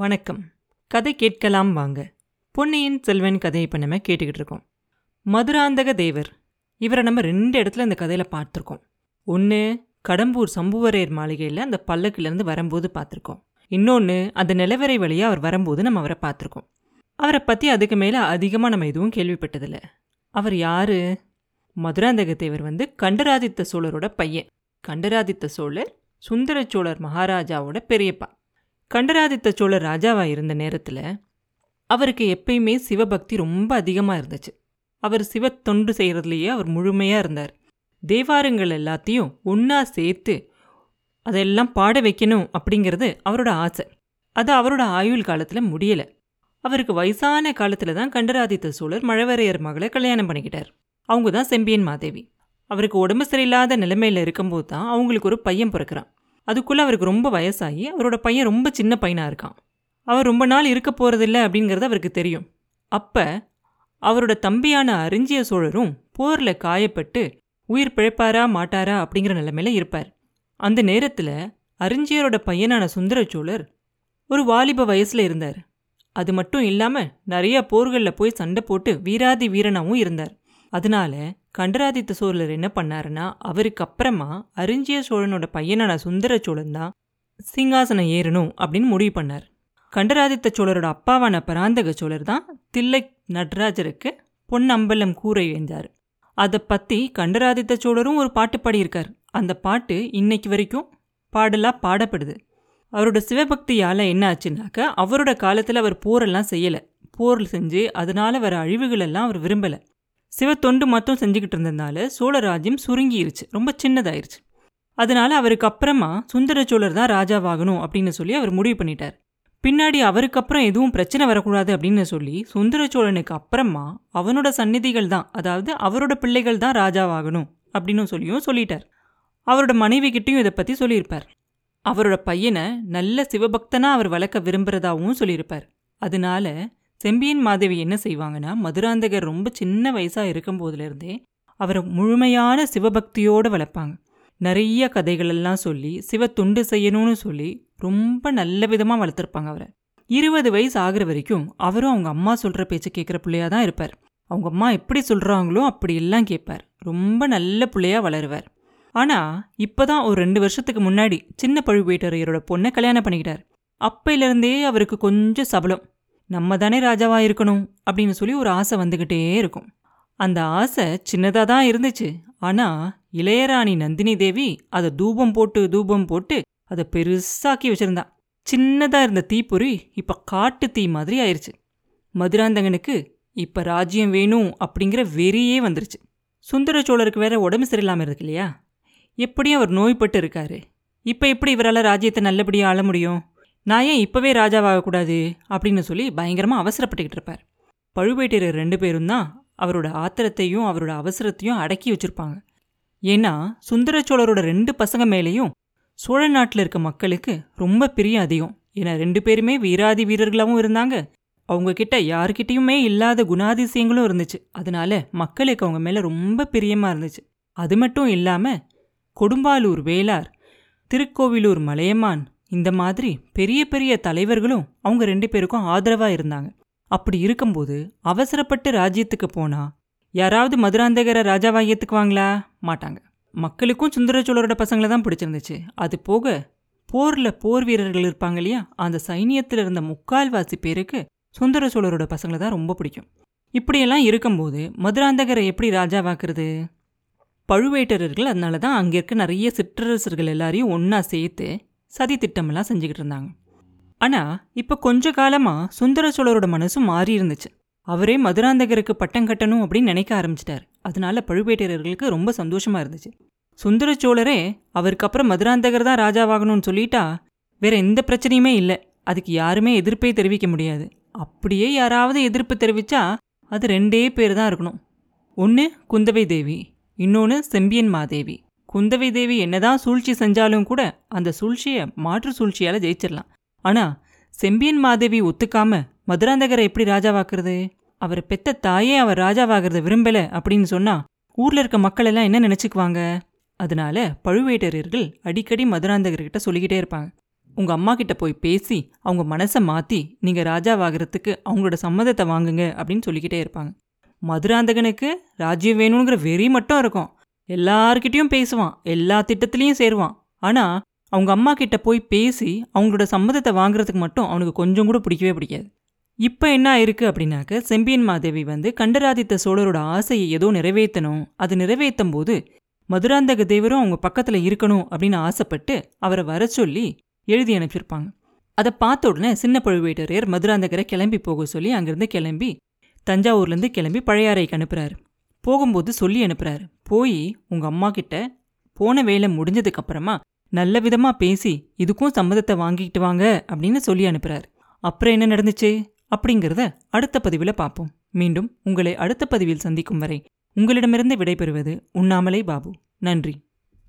வணக்கம். கதை கேட்கலாம் வாங்க. பொன்னியின் செல்வன் கதையை இப்போ நம்ம கேட்டுக்கிட்டு இருக்கோம். மதுராந்தக தேவர். இவரை நம்ம ரெண்டு இடத்துல இந்த கதையில் பார்த்துருக்கோம். ஒன்று கடம்பூர் சம்புவரையர் மாளிகையில் அந்த பல்லக்கிலேருந்து வரும்போது பார்த்துருக்கோம். இன்னொன்று அந்த நிலவரை வழியாக அவர் வரும்போது நம்ம அவரை பார்த்துருக்கோம். அவரை பற்றி அதுக்கு மேலே அதிகமாக நம்ம எதுவும் கேள்விப்பட்டதில்லை. அவர் யார்? மதுராந்தக தேவர் வந்து கண்டராதித்த சோழரோட பையன். கண்டராதித்த சோழர் சுந்தர சோழர் மகாராஜாவோட பெரியப்பா. கண்டராதித்த சோழர் ராஜாவா இருந்த நேரத்தில் அவருக்கு எப்பயுமே சிவபக்தி ரொம்ப அதிகமாக இருந்துச்சு. அவர் சிவ தொண்டு செய்கிறதுலையே அவர் முழுமையாக இருந்தார். தேவாரங்கள் எல்லாத்தையும் ஒன்றா சேர்த்து அதெல்லாம் பாட வைக்கணும் அப்படிங்கிறது அவரோட ஆசை. அது அவரோட ஆயுள் காலத்தில் முடியலை. அவருக்கு வயசான காலத்தில் தான் கண்டராதித்த சோழர் மழவரையர் மகளை கல்யாணம் பண்ணிக்கிட்டார். அவங்க தான் செம்பியன் மாதேவி. அவருக்கு உடம்பு சரியில்லாத நிலைமையில் இருக்கும்போது தான் அவங்களுக்கு ஒரு பையன் பிறக்கிறான். அதுக்குள்ளே அவருக்கு ரொம்ப வயசாகி அவரோட பையன் ரொம்ப சின்ன பையனாக இருக்கான். அவர் ரொம்ப நாள் இருக்க போகிறதில்ல அப்படிங்கிறது அவருக்கு தெரியும். அப்போ அவரோட தம்பியான அரிஞ்சிய சோழரும் போரில் காயப்பட்டு உயிர் பிழைப்பாரா மாட்டாரா அப்படிங்கிற நிலைமையில இருப்பார். அந்த நேரத்தில் அரிஞ்சியரோட பையனான சுந்தர சோழர் ஒரு வாலிப வயசில் இருந்தார். அது மட்டும் இல்லாமல் நிறைய போர்களில் போய் சண்டை போட்டு வீராதி வீரனாகவும் இருந்தார். அதனால கண்டராதித்த சோழர் என்ன பண்ணாருன்னா அவருக்கு அப்புறமா அரிஞ்சிய சோழனோட பையனான சுந்தர சோழன் தான் சிங்காசனம் ஏறணும் அப்படின்னு முடிவு பண்ணார். கண்டராதித்த சோழரோட அப்பாவான பராந்தக சோழர் தான் தில்லை நடராஜருக்கு பொன்னம்பலம் கூரை வேந்தார் அதை பற்றி கண்டராதித்த சோழரும் ஒரு பாட்டு பாடியிருக்கார். அந்த பாட்டு இன்னைக்கு வரைக்கும் பாடலாக பாடப்படுது. அவரோட சிவபக்தியால் என்ன ஆச்சுனாக்க அவரோட காலத்தில் அவர் போரெல்லாம் செய்யலை. போர் செஞ்சு அதனால வர அழிவுகளெல்லாம் அவர் விரும்பலை. சிவத்தொண்டு மட்டும் செஞ்சுக்கிட்டு இருந்ததுனால சோழராஜ்யம் சுருங்கிருச்சு. ரொம்ப சின்னதாயிருச்சு. அதனால அவருக்கு அப்புறமா சுந்தர சோழர் தான் ராஜாவாகணும் அப்படின்னு சொல்லி அவர் முடிவு பண்ணிட்டார். பின்னாடி அவருக்கு அப்புறம் எதுவும் பிரச்சனை வரக்கூடாது அப்படின்னு சொல்லி சுந்தர சோழனுக்கு அப்புறமா அவனோட சந்நிதிகள் தான் அதாவது அவரோட பிள்ளைகள் தான் ராஜாவாகணும் அப்படின்னு சொல்லியும் சொல்லிட்டார். அவரோட மனைவி கிட்டேயும் இதை பற்றி சொல்லியிருப்பார். அவரோட பையனை நல்ல சிவபக்தனா அவர் வளர்க்க விரும்புறதாவும் சொல்லியிருப்பார். அதனால செம்பியன் மாதேவி என்ன செய்வாங்கன்னா மதுராந்தகர் ரொம்ப சின்ன வயசாக இருக்கும் போதுலேருந்தே அவரை முழுமையான சிவபக்தியோடு வளர்ப்பாங்க. நிறைய கதைகளெல்லாம் சொல்லி சிவ துண்டு செய்யணும்னு சொல்லி ரொம்ப நல்ல விதமாக வளர்த்துருப்பாங்க அவரை. இருபது வயசு ஆகிற வரைக்கும் அவரும் அவங்க அம்மா சொல்கிற பேச்சை கேட்குற பிள்ளையாக தான் இருப்பார். அவங்க அம்மா எப்படி சொல்கிறாங்களோ அப்படி எல்லாம் கேட்பார். ரொம்ப நல்ல பிள்ளையாக வளருவார். ஆனால் இப்போ தான் ஒரு ரெண்டு வருஷத்துக்கு முன்னாடி சின்ன பழுவேட்டரையரோட பொண்ணை கல்யாணம் பண்ணிக்கிட்டார். அப்பையிலேருந்தே அவருக்கு கொஞ்சம் சபலம். நம்ம தானே ராஜாவாக இருக்கணும் அப்படின்னு சொல்லி ஒரு ஆசை வந்துக்கிட்டே இருக்கும். அந்த ஆசை சின்னதாக தான் இருந்துச்சு. ஆனால் இளையராணி நந்தினி தேவி அதை தூபம் போட்டு தூபம் போட்டு அதை பெருசாக்கி வச்சுருந்தா. சின்னதாக இருந்த தீப்பொறி இப்போ காட்டு தீ மாதிரி ஆயிடுச்சு மதுராந்தகனுக்கு இப்போ ராஜ்யம் வேணும் அப்படிங்கிற வெறியே வந்துருச்சு. சுந்தர சோழருக்கு வேற உடம்பு சரியில்லாமல் இருக்கு இல்லையா? எப்படியும் அவர் நோய்பட்டு இருக்காரு. இப்போ எப்படி இவரால் ராஜ்யத்தை நல்லபடியாக ஆள முடியும்? நான் ஏன் இப்போவே ராஜாவாகக்கூடாது? அப்படின்னு சொல்லி பயங்கரமாக அவசரப்பட்டுக்கிட்டு இருப்பார். பழுவேட்டையர் ரெண்டு பேரும் தான் அவரோட ஆத்திரத்தையும் அவரோட அவசரத்தையும் அடக்கி வச்சிருப்பாங்க. ஏன்னா சுந்தர சோழரோட ரெண்டு பசங்க மேலேயும் சோழ நாட்டில் இருக்க மக்களுக்கு ரொம்ப பிரியம் அதிகம். ஏன்னா ரெண்டு பேருமே வீராதி வீரர்களாகவும் இருந்தாங்க. அவங்கக்கிட்ட யாருக்கிட்டேயுமே இல்லாத குணாதிசயங்களும் இருந்துச்சு. அதனால மக்களுக்கு அவங்க மேலே ரொம்ப பிரியமாக இருந்துச்சு. அது மட்டும் இல்லாமல் கொடும்பாலூர் வேளார் திருக்கோவிலூர் மலையமான் இந்த மாதிரி பெரிய பெரிய தலைவர்களும் அவங்க ரெண்டு பேருக்கும் ஆதரவாக இருந்தாங்க. அப்படி இருக்கும்போது அவசரப்பட்டு ராஜ்யத்துக்கு போனா யாராவது மதுராந்தகரை ராஜாவாக வாங்களா மாட்டாங்க. மக்களுக்கும் சுந்தர சோழரோட பசங்களை தான் பிடிச்சிருந்துச்சு. அது போக போரில் போர் வீரர்கள் இருப்பாங்க இல்லையா? அந்த சைனியத்தில் இருந்த முக்கால்வாசி பேருக்கு சுந்தர சோழரோட பசங்களை தான் ரொம்ப பிடிக்கும். இப்படியெல்லாம் இருக்கும்போது மதுராந்தகரை எப்படி ராஜாவாக்குறது? பழுவேட்டரர்கள் அதனால தான் அங்கே இருக்க நிறைய சிற்றரசர்கள் எல்லாரையும் ஒன்றா சேர்த்து சதி திட்டமெல்லாம் செஞ்சுக்கிட்டு இருந்தாங்க. ஆனால் இப்போ கொஞ்ச காலமாக சுந்தர சோழரோட மனசும் மாறி இருந்துச்சு. அவரே மதுராந்தகருக்கு பட்டம் கட்டணும் அப்படின்னு நினைக்க ஆரம்பிச்சிட்டார். அதனால பழுவேட்டரர்களுக்கு ரொம்ப சந்தோஷமா இருந்துச்சு. சுந்தர சோழரே அவருக்கு அப்புறம் மதுராந்தகர் தான் ராஜாவாகணும்னு சொல்லிட்டா வேற எந்த பிரச்சனையுமே இல்லை. அதுக்கு யாருமே எதிர்ப்பே தெரிவிக்க முடியாது. அப்படியே யாராவது எதிர்ப்பு தெரிவிச்சா அது ரெண்டே பேர் தான் இருக்கணும். ஒன்று குந்தவை தேவி இன்னொன்று செம்பியன் மாதேவி. குந்தவை தேவி என்னதான் சூழ்ச்சி செஞ்சாலும் கூட அந்த சூழ்ச்சியை மாற்று சூழ்ச்சியால் ஜெயிச்சிடலாம். ஆனால் செம்பியன் மாதேவி ஒத்துக்காம மதுராந்தகரை எப்படி ராஜாவாக்குறது? அவர் பெத்த தாயே அவர் ராஜாவாகிறத விரும்பல அப்படின்னு சொன்னா ஊர்ல இருக்க மக்கள் எல்லாம் என்ன நினைச்சுக்குவாங்க? அதனால பழுவேட்டரையர்கள் அடிக்கடி மதுராந்தகர்கிட்ட சொல்லிக்கிட்டே இருப்பாங்க. உங்க அம்மா கிட்ட போய் பேசி அவங்க மனசை மாத்தி நீங்க ராஜாவாகிறதுக்கு அவங்களோட சம்மதத்தை வாங்குங்க அப்படின்னு சொல்லிக்கிட்டே இருப்பாங்க. மதுராந்தகனுக்கு ராஜ்யம் வேணுங்கிற வெறி மட்டும் இருக்கும். எல்லார்கிட்டயும் பேசுவான் எல்லா திட்டத்திலையும் சேருவான். ஆனால் அவங்க அம்மா கிட்ட போய் பேசி அவங்களோட சம்மதத்தை வாங்குறதுக்கு மட்டும் அவனுக்கு கொஞ்சம் கூட பிடிக்கவே பிடிக்காது. இப்போ என்ன ஆயிருக்கு அப்படின்னாக்க செம்பியன் மாதேவி வந்து கண்டராதித்த சோழரோட ஆசையை ஏதோ நிறைவேற்றணும் அது நிறைவேற்றும் போது மதுராந்தக தேவரும் அவங்க பக்கத்தில் இருக்கணும் அப்படின்னு ஆசைப்பட்டு அவரை வர சொல்லி எழுதி அனுப்பியிருப்பாங்க. அதை பார்த்த உடனே சின்ன பழுவேட்டரையர் மதுராந்தகரை கிளம்பி போக சொல்லி அங்கேருந்து கிளம்பி தஞ்சாவூர்லேருந்து கிளம்பி பழையாறைக்கு அனுப்புகிறாரு போகும்போது சொல்லி அனுப்புறாரு. போய் உங்க அம்மா கிட்ட போன வேலை முடிஞ்சதுக்கு அப்புறமா நல்ல விதமா பேசி இதுக்கும் சம்மதத்தை வாங்கிக்கிட்டு வாங்க அப்படின்னு சொல்லி அனுப்புறாரு. அப்புறம் என்ன நடந்துச்சு? அப்படிங்கிறத அடுத்த பதிவில் பார்ப்போம். மீண்டும் உங்களை அடுத்த பதிவில் சந்திக்கும் வரை உங்களிடமிருந்து விடைபெறுவது உண்ணாமலை பாபு. நன்றி.